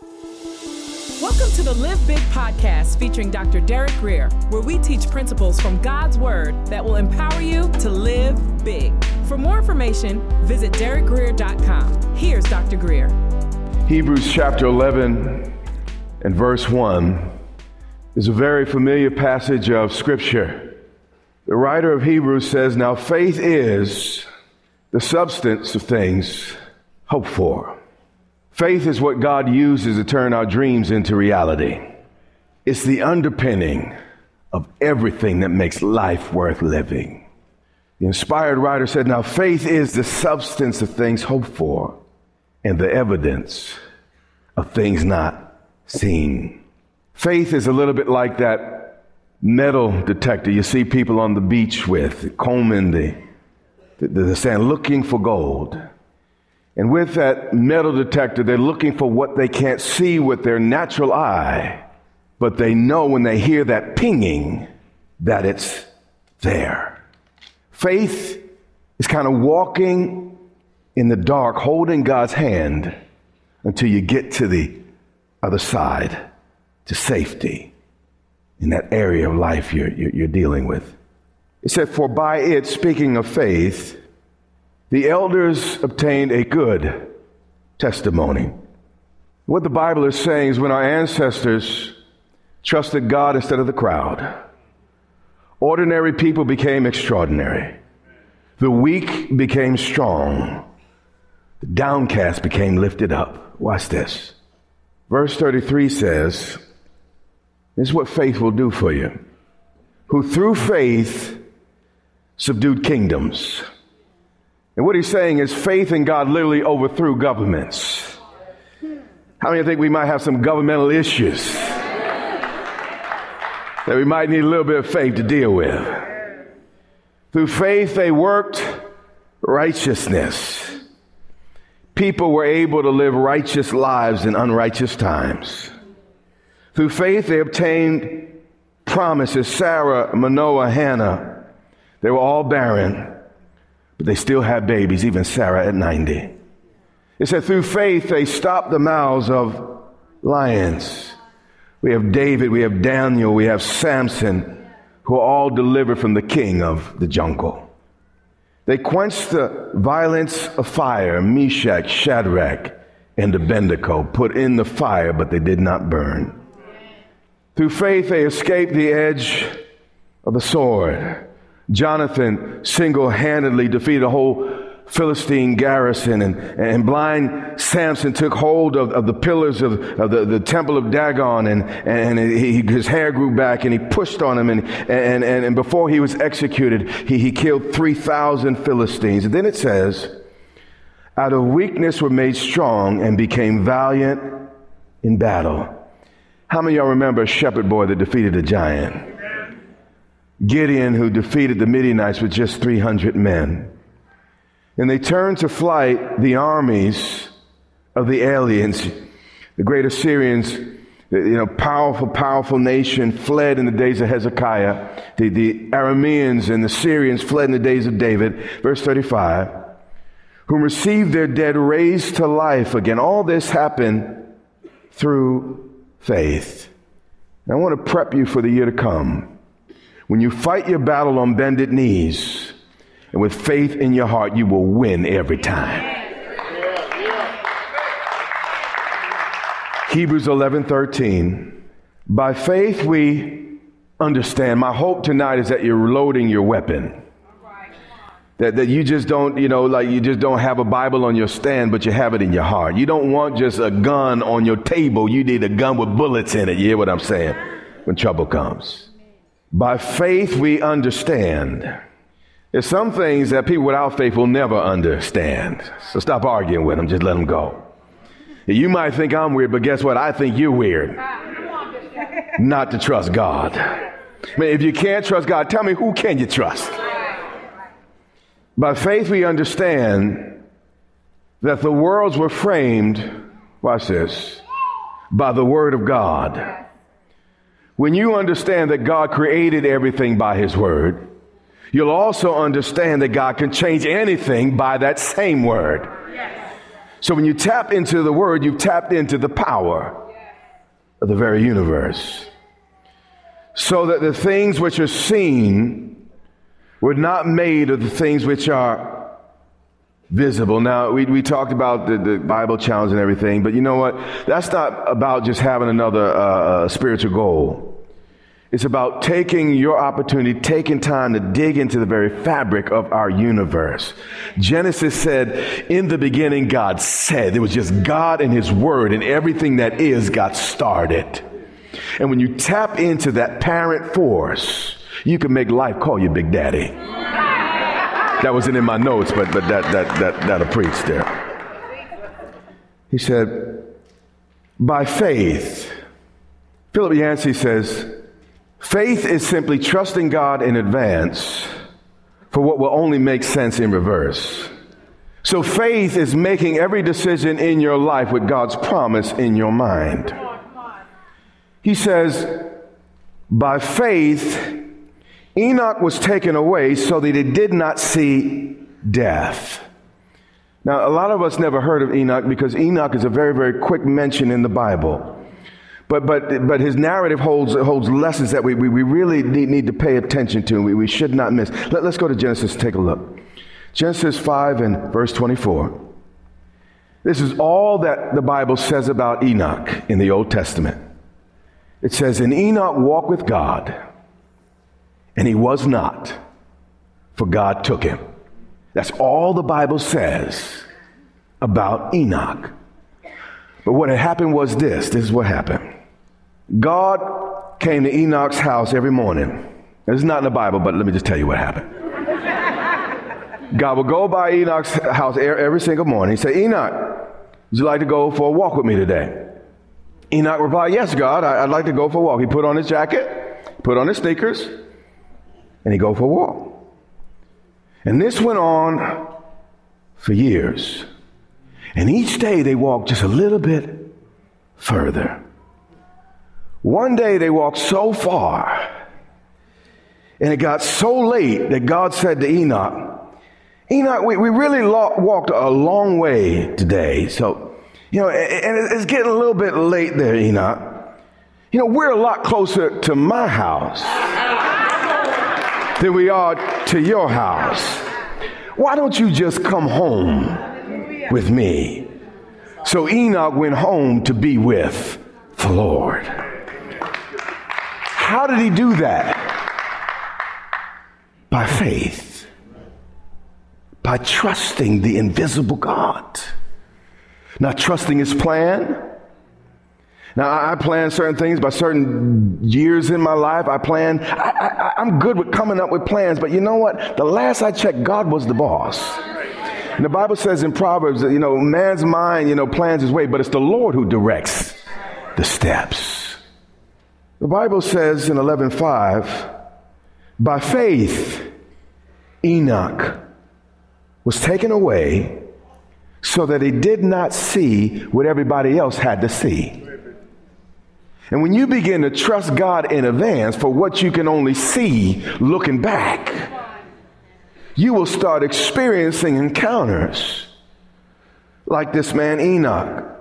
Welcome to the Live Big podcast featuring Dr. Derek Grier, where we teach principles from God's Word that will empower you to live big. For more information, visit derekgrier.com. Here's Dr. Grier. Hebrews chapter 11 and verse 1 is a very familiar passage of Scripture. The writer of Hebrews says, Now faith is the substance of things hoped for Faith is what God uses to turn our dreams into reality. It's the underpinning of everything that makes life worth living. The inspired writer said, Now faith is the substance of things hoped for and the evidence of things not seen. Faith is a little bit like that metal detector you see people on the beach with, combing the, the, the sand, looking for gold. And with that metal detector, they're looking for what they can't see with their natural eye, but they know when they hear that pinging that it's there. Faith is kind of walking in the dark, holding God's hand until you get to the other side, to safety in that area of life you're, you're dealing with. It said, For by it, speaking of faith, the elders obtained a good testimony. What the Bible is saying is when our ancestors trusted God instead of the crowd, ordinary people became extraordinary. The weak became strong. The downcast became lifted up. Watch this. Verse 33 says, This is what faith will do for you. Who through faith subdued kingdoms and what he's saying is faith in God literally overthrew governments. How many think we might have some governmental issues that we might need a little bit of faith to deal with? Through faith, they worked righteousness. People were able to live righteous lives in unrighteous times. Through faith, they obtained promises. Sarah, Manoah, Hannah, they were all barren but they still had babies, even Sarah at 90. It said, through faith, they stopped the mouths of lions. We have David, we have Daniel, we have Samson, who are all delivered from the king of the jungle. They quenched the violence of fire, Meshach, Shadrach, and Abednego, put in the fire, but they did not burn. Through faith, they escaped the edge of the sword. Jonathan single handedly defeated a whole Philistine garrison, and, and blind Samson took hold of, of the pillars of, of the, the temple of Dagon, and, and he, his hair grew back, and he pushed on him, and, and, and, and before he was executed, he, he killed 3,000 Philistines. And then it says, out of weakness were made strong and became valiant in battle. How many of y'all remember a shepherd boy that defeated a giant? Gideon, who defeated the Midianites with just 300 men. And they turned to flight the armies of the aliens. The great Assyrians, you know, powerful, powerful nation, fled in the days of Hezekiah. The, the Arameans and the Syrians fled in the days of David. Verse 35. Whom received their dead raised to life again. All this happened through faith. And I want to prep you for the year to come. When you fight your battle on bended knees and with faith in your heart, you will win every time. Hebrews 11 13. By faith, we understand. My hope tonight is that you're loading your weapon. That, that you just don't, you know, like you just don't have a Bible on your stand, but you have it in your heart. You don't want just a gun on your table. You need a gun with bullets in it. You hear what I'm saying? When trouble comes. By faith, we understand. There's some things that people without faith will never understand. So stop arguing with them, just let them go. You might think I'm weird, but guess what? I think you're weird. Not to trust God. I mean, if you can't trust God, tell me who can you trust? By faith, we understand that the worlds were framed, watch this, by the Word of God when you understand that God created everything by His Word, you'll also understand that God can change anything by that same Word. So when you tap into the word, you've tapped into the power of the very universe. So that the things which are seen were not made of the things which are visible. Now, we, we talked about the, the Bible challenge and everything, but you know what? That's not about just having another uh, uh spiritual goal. It's about taking your opportunity, taking time to dig into the very fabric of our universe. Genesis said, in the beginning, God said. It was just God and His Word, and everything that is got started. And when you tap into that parent force, you can make life call you Big Daddy. That wasn't in my notes, but, but that, that, that, that'll preach there. He said, by faith, Philip Yancey says, Faith is simply trusting God in advance for what will only make sense in reverse. So faith is making every decision in your life with God's promise in your mind. He says, by faith, Enoch was taken away so that he did not see death. Now, a lot of us never heard of Enoch because Enoch is a very, very quick mention in the Bible. But, but, but his narrative holds, holds lessons that we, we, we really need, need to pay attention to and we, we should not miss. Let, let's go to Genesis, take a look. Genesis 5 and verse 24. This is all that the Bible says about Enoch in the Old Testament. It says, And Enoch walked with God, and he was not, for God took him. That's all the Bible says about Enoch. But what had happened was this this is what happened. God came to Enoch's house every morning. Is not in the Bible, but let me just tell you what happened. God would go by Enoch's house every single morning. He'd say, Enoch, would you like to go for a walk with me today? Enoch replied, Yes, God, I'd like to go for a walk. He put on his jacket, put on his sneakers, and he go for a walk. And this went on for years. And each day they walked just a little bit further. One day they walked so far, and it got so late that God said to Enoch, Enoch, we, we really lo- walked a long way today. So, you know, and it's getting a little bit late there, Enoch. You know, we're a lot closer to my house than we are to your house. Why don't you just come home with me? So Enoch went home to be with the Lord. How did he do that? By faith, by trusting the invisible God, not trusting his plan. Now, I plan certain things by certain years in my life. I plan, I, am good with coming up with plans, but you know what? The last I checked, God was the boss. And the Bible says in Proverbs that, you know, man's mind, you know, plans his way, but it's the Lord who directs the steps. The Bible says in 11:5, by faith Enoch was taken away so that he did not see what everybody else had to see. And when you begin to trust God in advance for what you can only see looking back, you will start experiencing encounters like this man Enoch.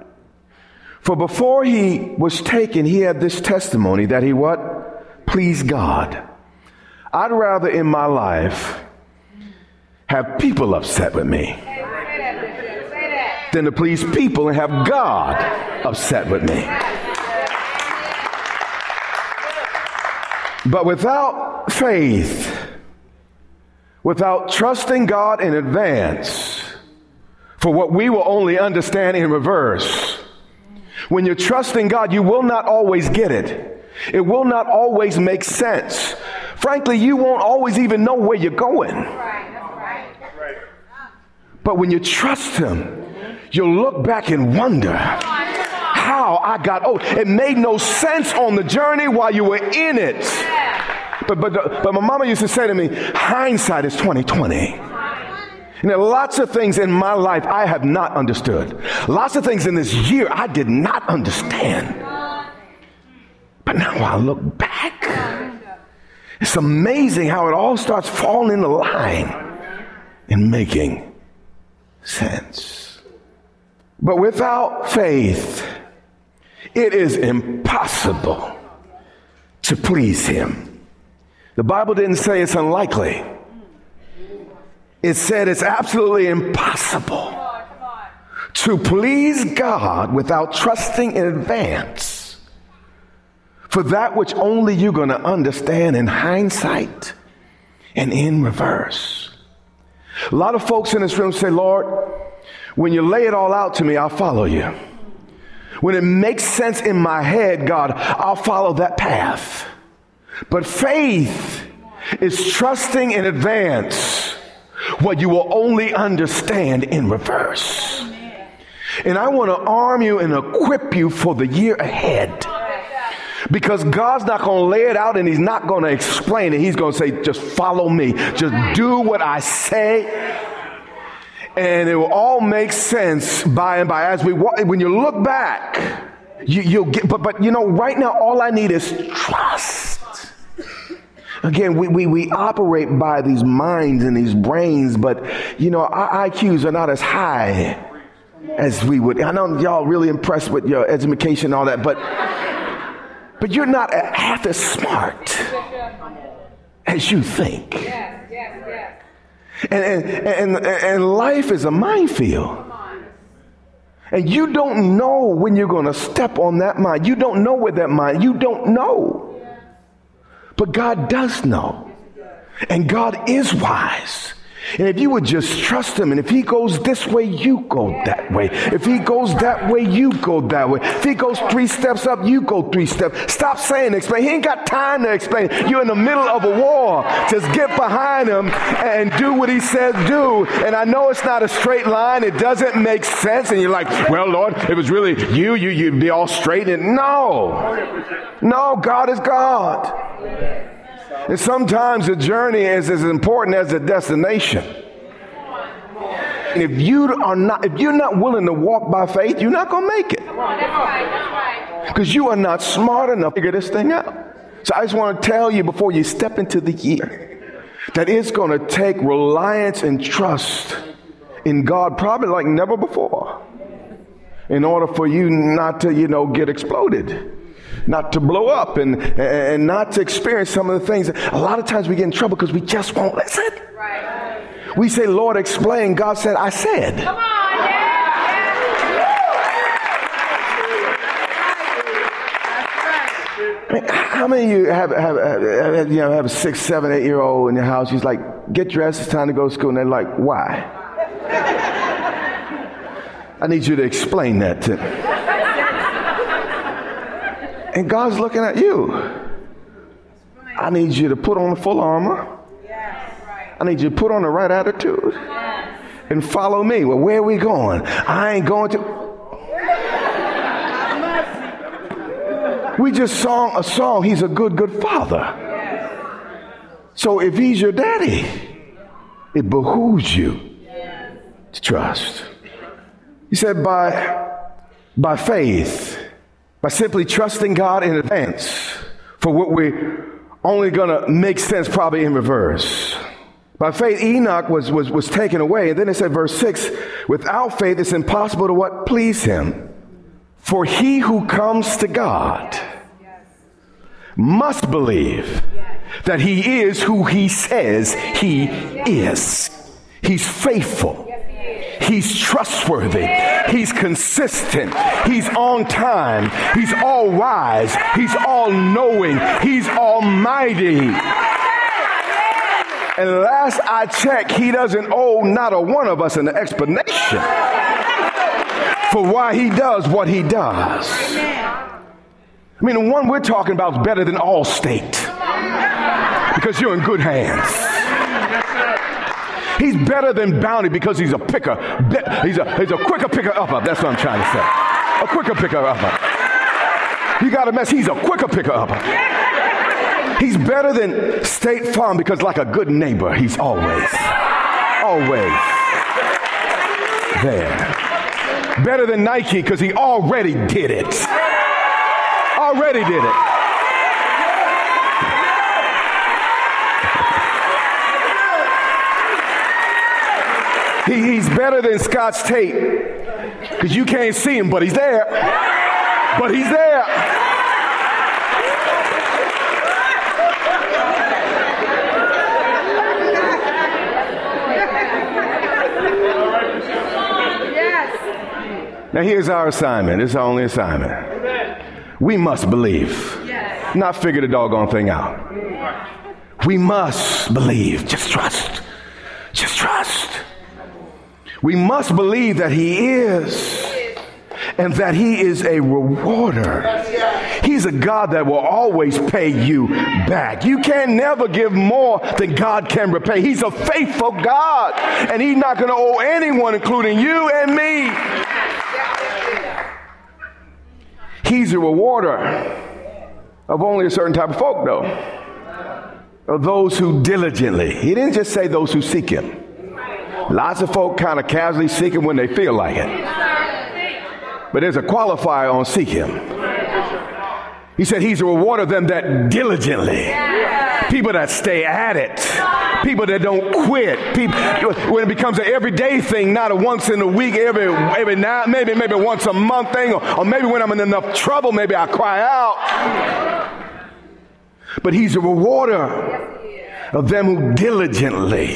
For before he was taken, he had this testimony that he what? Pleased God. I'd rather in my life have people upset with me than to please people and have God upset with me. But without faith, without trusting God in advance for what we will only understand in reverse, when you're trusting God, you will not always get it. It will not always make sense. Frankly, you won't always even know where you're going. But when you trust Him, you'll look back and wonder how I got oh it made no sense on the journey while you were in it. But but but my mama used to say to me, hindsight is 2020. And there are lots of things in my life I have not understood. Lots of things in this year I did not understand. But now I look back, it's amazing how it all starts falling into line and making sense. But without faith, it is impossible to please him. The Bible didn't say it's unlikely. It said it's absolutely impossible to please God without trusting in advance for that which only you're going to understand in hindsight and in reverse. A lot of folks in this room say, Lord, when you lay it all out to me, I'll follow you. When it makes sense in my head, God, I'll follow that path. But faith is trusting in advance what you will only understand in reverse. And I want to arm you and equip you for the year ahead. Because God's not going to lay it out and He's not going to explain it. He's going to say, just follow me. Just do what I say. And it will all make sense by and by. As we when you look back, you, you'll get, but, but you know, right now, all I need is trust. Again, we, we, we operate by these minds and these brains, but you know, our IQs are not as high as we would. I know y'all really impressed with your education and all that, but but you're not half as smart as you think. And, and, and, and life is a minefield. And you don't know when you're going to step on that mine. You don't know where that mine, you don't know. But God does know. And God is wise. And if you would just trust him, and if he goes this way, you go that way. If he goes that way, you go that way. If he goes three steps up, you go three steps. Stop saying explain. He ain't got time to explain. You're in the middle of a war. Just get behind him and do what he says do. And I know it's not a straight line. It doesn't make sense. And you're like, well, Lord, it was really you, you, you'd be all straight. And no, no, God is God. And sometimes the journey is as important as the destination. And if you are not, if you're not willing to walk by faith, you're not going to make it. Because you are not smart enough to figure this thing out. So I just want to tell you before you step into the year that it's going to take reliance and trust in God, probably like never before, in order for you not to, you know, get exploded not to blow up and, and not to experience some of the things. A lot of times we get in trouble because we just won't listen. Right. We say, Lord, explain. God said, I said. Come on, yeah. How many of you have, have, have, you know, have a six, seven, eight year old in your house? He's like, get dressed, it's time to go to school. And they're like, why? I need you to explain that to me. And God's looking at you. I need you to put on the full armor. I need you to put on the right attitude and follow me. Well, where are we going? I ain't going to. We just sung a song. He's a good, good father. So if he's your daddy, it behooves you to trust. He said, by, by faith, by simply trusting God in advance for what we're only going to make sense probably in reverse. By faith, Enoch was, was, was taken away. And then it said, verse 6 without faith, it's impossible to what? Please him. For he who comes to God must believe that he is who he says he is. He's faithful. He's trustworthy. He's consistent. He's on time. He's all wise. He's all knowing. He's almighty. And last I checked, he doesn't owe not a one of us an explanation for why he does what he does. I mean, the one we're talking about is better than Allstate because you're in good hands. He's better than Bounty because he's a picker. He's a, he's a quicker picker upper. That's what I'm trying to say. A quicker picker upper. You got a mess. He's a quicker picker upper. He's better than State Farm because, like a good neighbor, he's always, always there. Better than Nike because he already did it. Already did it. He, he's better than Scotch tape Because you can't see him, but he's there. But he's there. Now, here's our assignment. It's our only assignment. We must believe, not figure the doggone thing out. We must believe. Just trust. We must believe that He is and that He is a rewarder. He's a God that will always pay you back. You can never give more than God can repay. He's a faithful God, and He's not going to owe anyone, including you and me. He's a rewarder of only a certain type of folk, though. Of those who diligently. He didn't just say those who seek Him. Lots of folk kind of casually seek Him when they feel like it. But there's a qualifier on seek Him. He said He's a rewarder of them that diligently. People that stay at it people that don't quit. People, when it becomes an everyday thing, not a once in a week, every every now, maybe maybe once a month thing, or, or maybe when I'm in enough trouble, maybe I cry out. But He's a rewarder of them who diligently,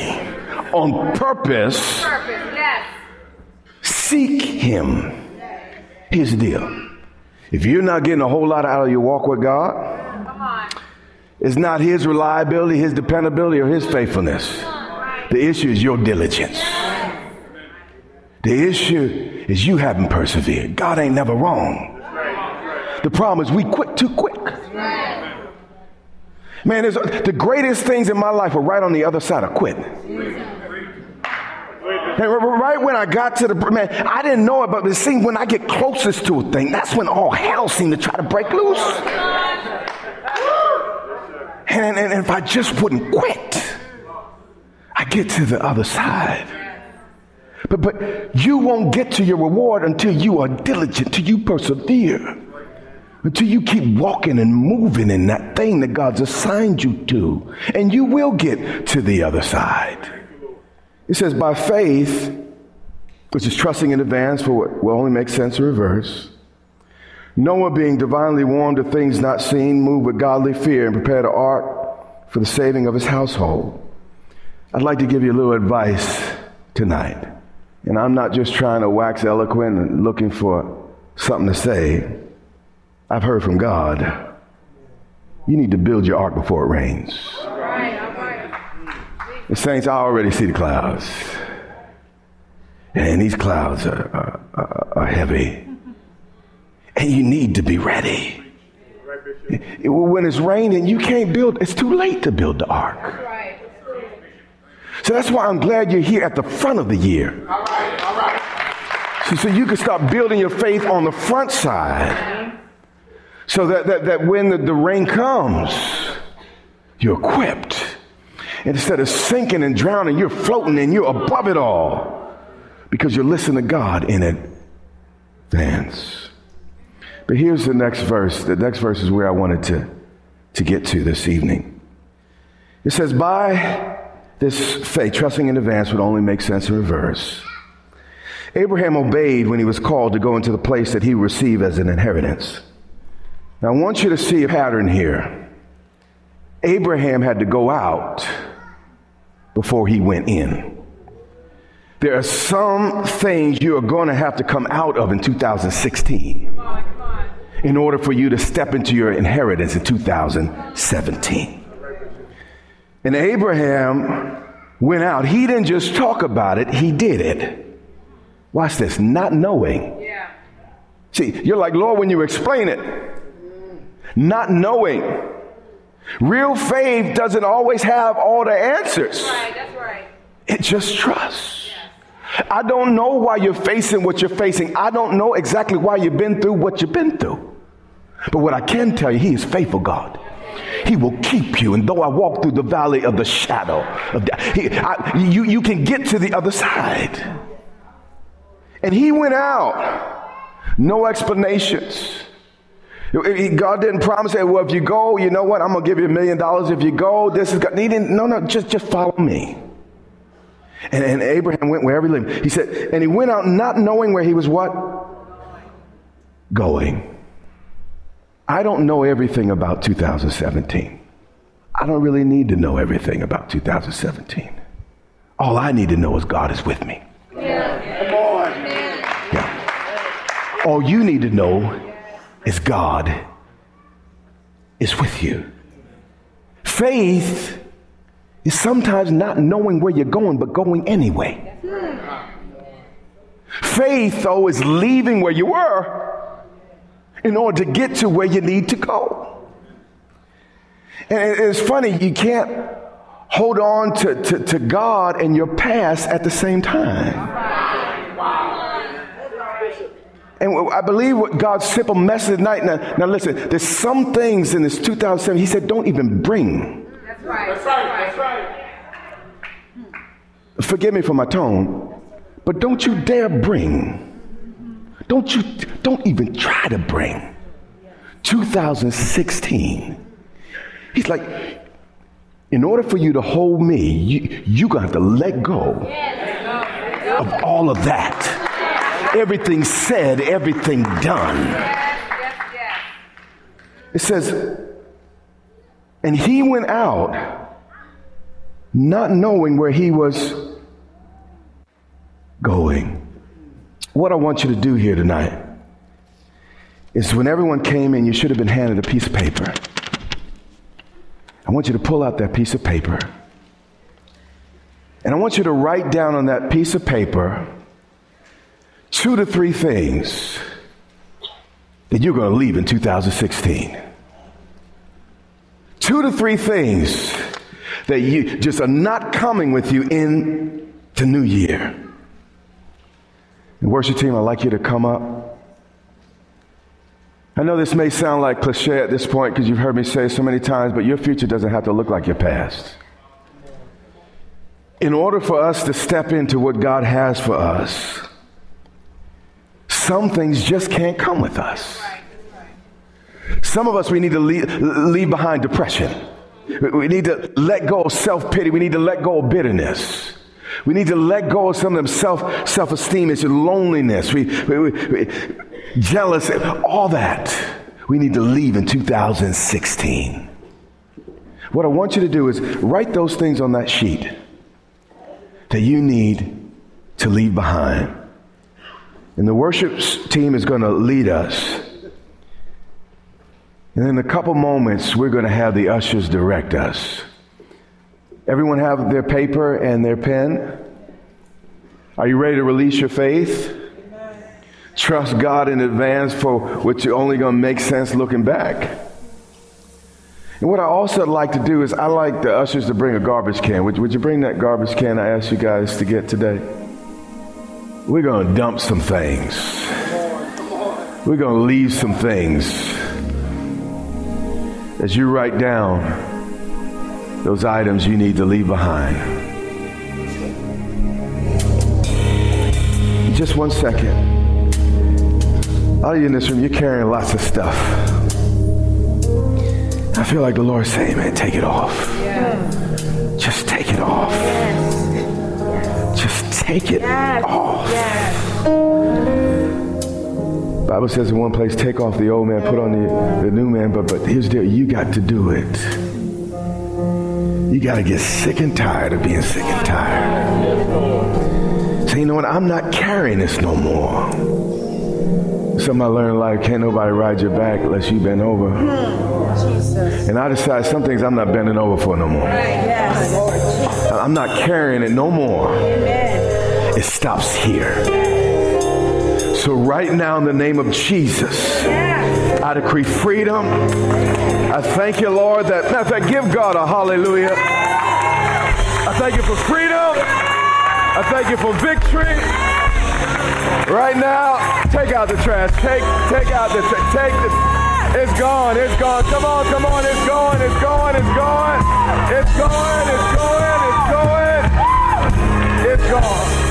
on purpose, seek Him. Here's the deal. If you're not getting a whole lot out of your walk with God, it's not his reliability, his dependability, or his faithfulness. The issue is your diligence. The issue is you haven't persevered. God ain't never wrong. The problem is we quit too quick. Man, the greatest things in my life were right on the other side of quitting. And right when I got to the man, I didn't know it, but it seemed when I get closest to a thing, that's when all hell seemed to try to break loose. And, and, and if I just wouldn't quit, I get to the other side. But, but you won't get to your reward until you are diligent, until you persevere, until you keep walking and moving in that thing that God's assigned you to. And you will get to the other side. It says, by faith, which is trusting in advance for what will only make sense in reverse, Noah, being divinely warned of things not seen, moved with godly fear and prepared an ark for the saving of his household. I'd like to give you a little advice tonight. And I'm not just trying to wax eloquent and looking for something to say. I've heard from God. You need to build your ark before it rains. The saints, I already see the clouds. And these clouds are, are, are heavy. And you need to be ready. When it's raining, you can't build, it's too late to build the ark. So that's why I'm glad you're here at the front of the year. So, so you can start building your faith on the front side. So that, that, that when the, the rain comes, you're equipped. Instead of sinking and drowning, you're floating and you're above it all because you're listening to God in advance. But here's the next verse. The next verse is where I wanted to, to get to this evening. It says, By this faith, trusting in advance would only make sense in reverse. Abraham obeyed when he was called to go into the place that he would receive as an inheritance. Now, I want you to see a pattern here. Abraham had to go out before he went in. There are some things you are going to have to come out of in 2016 in order for you to step into your inheritance in 2017. And Abraham went out. He didn't just talk about it, he did it. Watch this, not knowing. Yeah. See, you're like, Lord, when you explain it, not knowing. Real faith doesn't always have all the answers. That's right, that's right. It just trusts. I don't know why you're facing what you're facing. I don't know exactly why you've been through what you've been through. But what I can tell you, He is faithful God. He will keep you. And though I walk through the valley of the shadow of death, he, I, you, you can get to the other side. And he went out, no explanations. God didn't promise that, well, if you go, you know what, I'm going to give you a million dollars. If you go, this is God. He didn't, no, no, just, just follow me. And, and Abraham went wherever he lived. He said, and he went out not knowing where he was what? Going. I don't know everything about 2017. I don't really need to know everything about 2017. All I need to know is God is with me. Yeah. Come on. Yeah. All you need to know is God is with you. Faith is sometimes not knowing where you're going, but going anyway. Faith, though, is leaving where you were in order to get to where you need to go. And it's funny, you can't hold on to, to, to God and your past at the same time. And I believe what God's simple message tonight. Now, now listen, there's some things in this 2007, He said, don't even bring. That's right. That's right. That's right. Hmm. Forgive me for my tone, but don't you dare bring. Don't you, don't even try to bring 2016. He's like, in order for you to hold me, you, you're going to have to let go of all of that everything said, everything done. It says, and he went out not knowing where he was going. What I want you to do here tonight is when everyone came in, you should have been handed a piece of paper. I want you to pull out that piece of paper. And I want you to write down on that piece of paper two to three things that you're going to leave in 2016. Two to three things that you just are not coming with you in the new year. And worship team, I'd like you to come up. I know this may sound like cliche at this point because you've heard me say so many times, but your future doesn't have to look like your past. In order for us to step into what God has for us, some things just can't come with us. Some of us, we need to leave, leave behind depression. We need to let go of self pity. We need to let go of bitterness. We need to let go of some of them self self esteem It's loneliness. We, we, we, we jealous, all that. We need to leave in 2016. What I want you to do is write those things on that sheet that you need to leave behind. And the worship team is going to lead us. And in a couple moments, we're going to have the ushers direct us. Everyone have their paper and their pen? Are you ready to release your faith? Trust God in advance for what you're only going to make sense looking back. And what I also like to do is I like the ushers to bring a garbage can. Would, would you bring that garbage can I asked you guys to get today? We're going to dump some things. We're going to leave some things. As you write down those items you need to leave behind. Just one second. All of you in this room, you're carrying lots of stuff. I feel like the Lord's saying, man, take it off. Yeah. Just take it off. Take it yes. off. Yes. Bible says in one place, take off the old man, put on the, the new man. But but here's the deal, you got to do it. You got to get sick and tired of being sick and tired. Say, so you know what? I'm not carrying this no more. Something I learned in life, can't nobody ride your back unless you bend over. Hmm. Jesus. And I decided some things I'm not bending over for no more. Yes. I'm not carrying it no more. Amen. It stops here. So right now in the name of Jesus, I decree freedom. I thank you, Lord, that matter of fact, give God a hallelujah. I thank you for freedom. I thank you for victory. Right now, take out the trash. Take, take out the, tra- take the, it's gone, it's gone. Come on, come on, it's going, it's going, it's going. It's going, it's going, it's going. It's gone.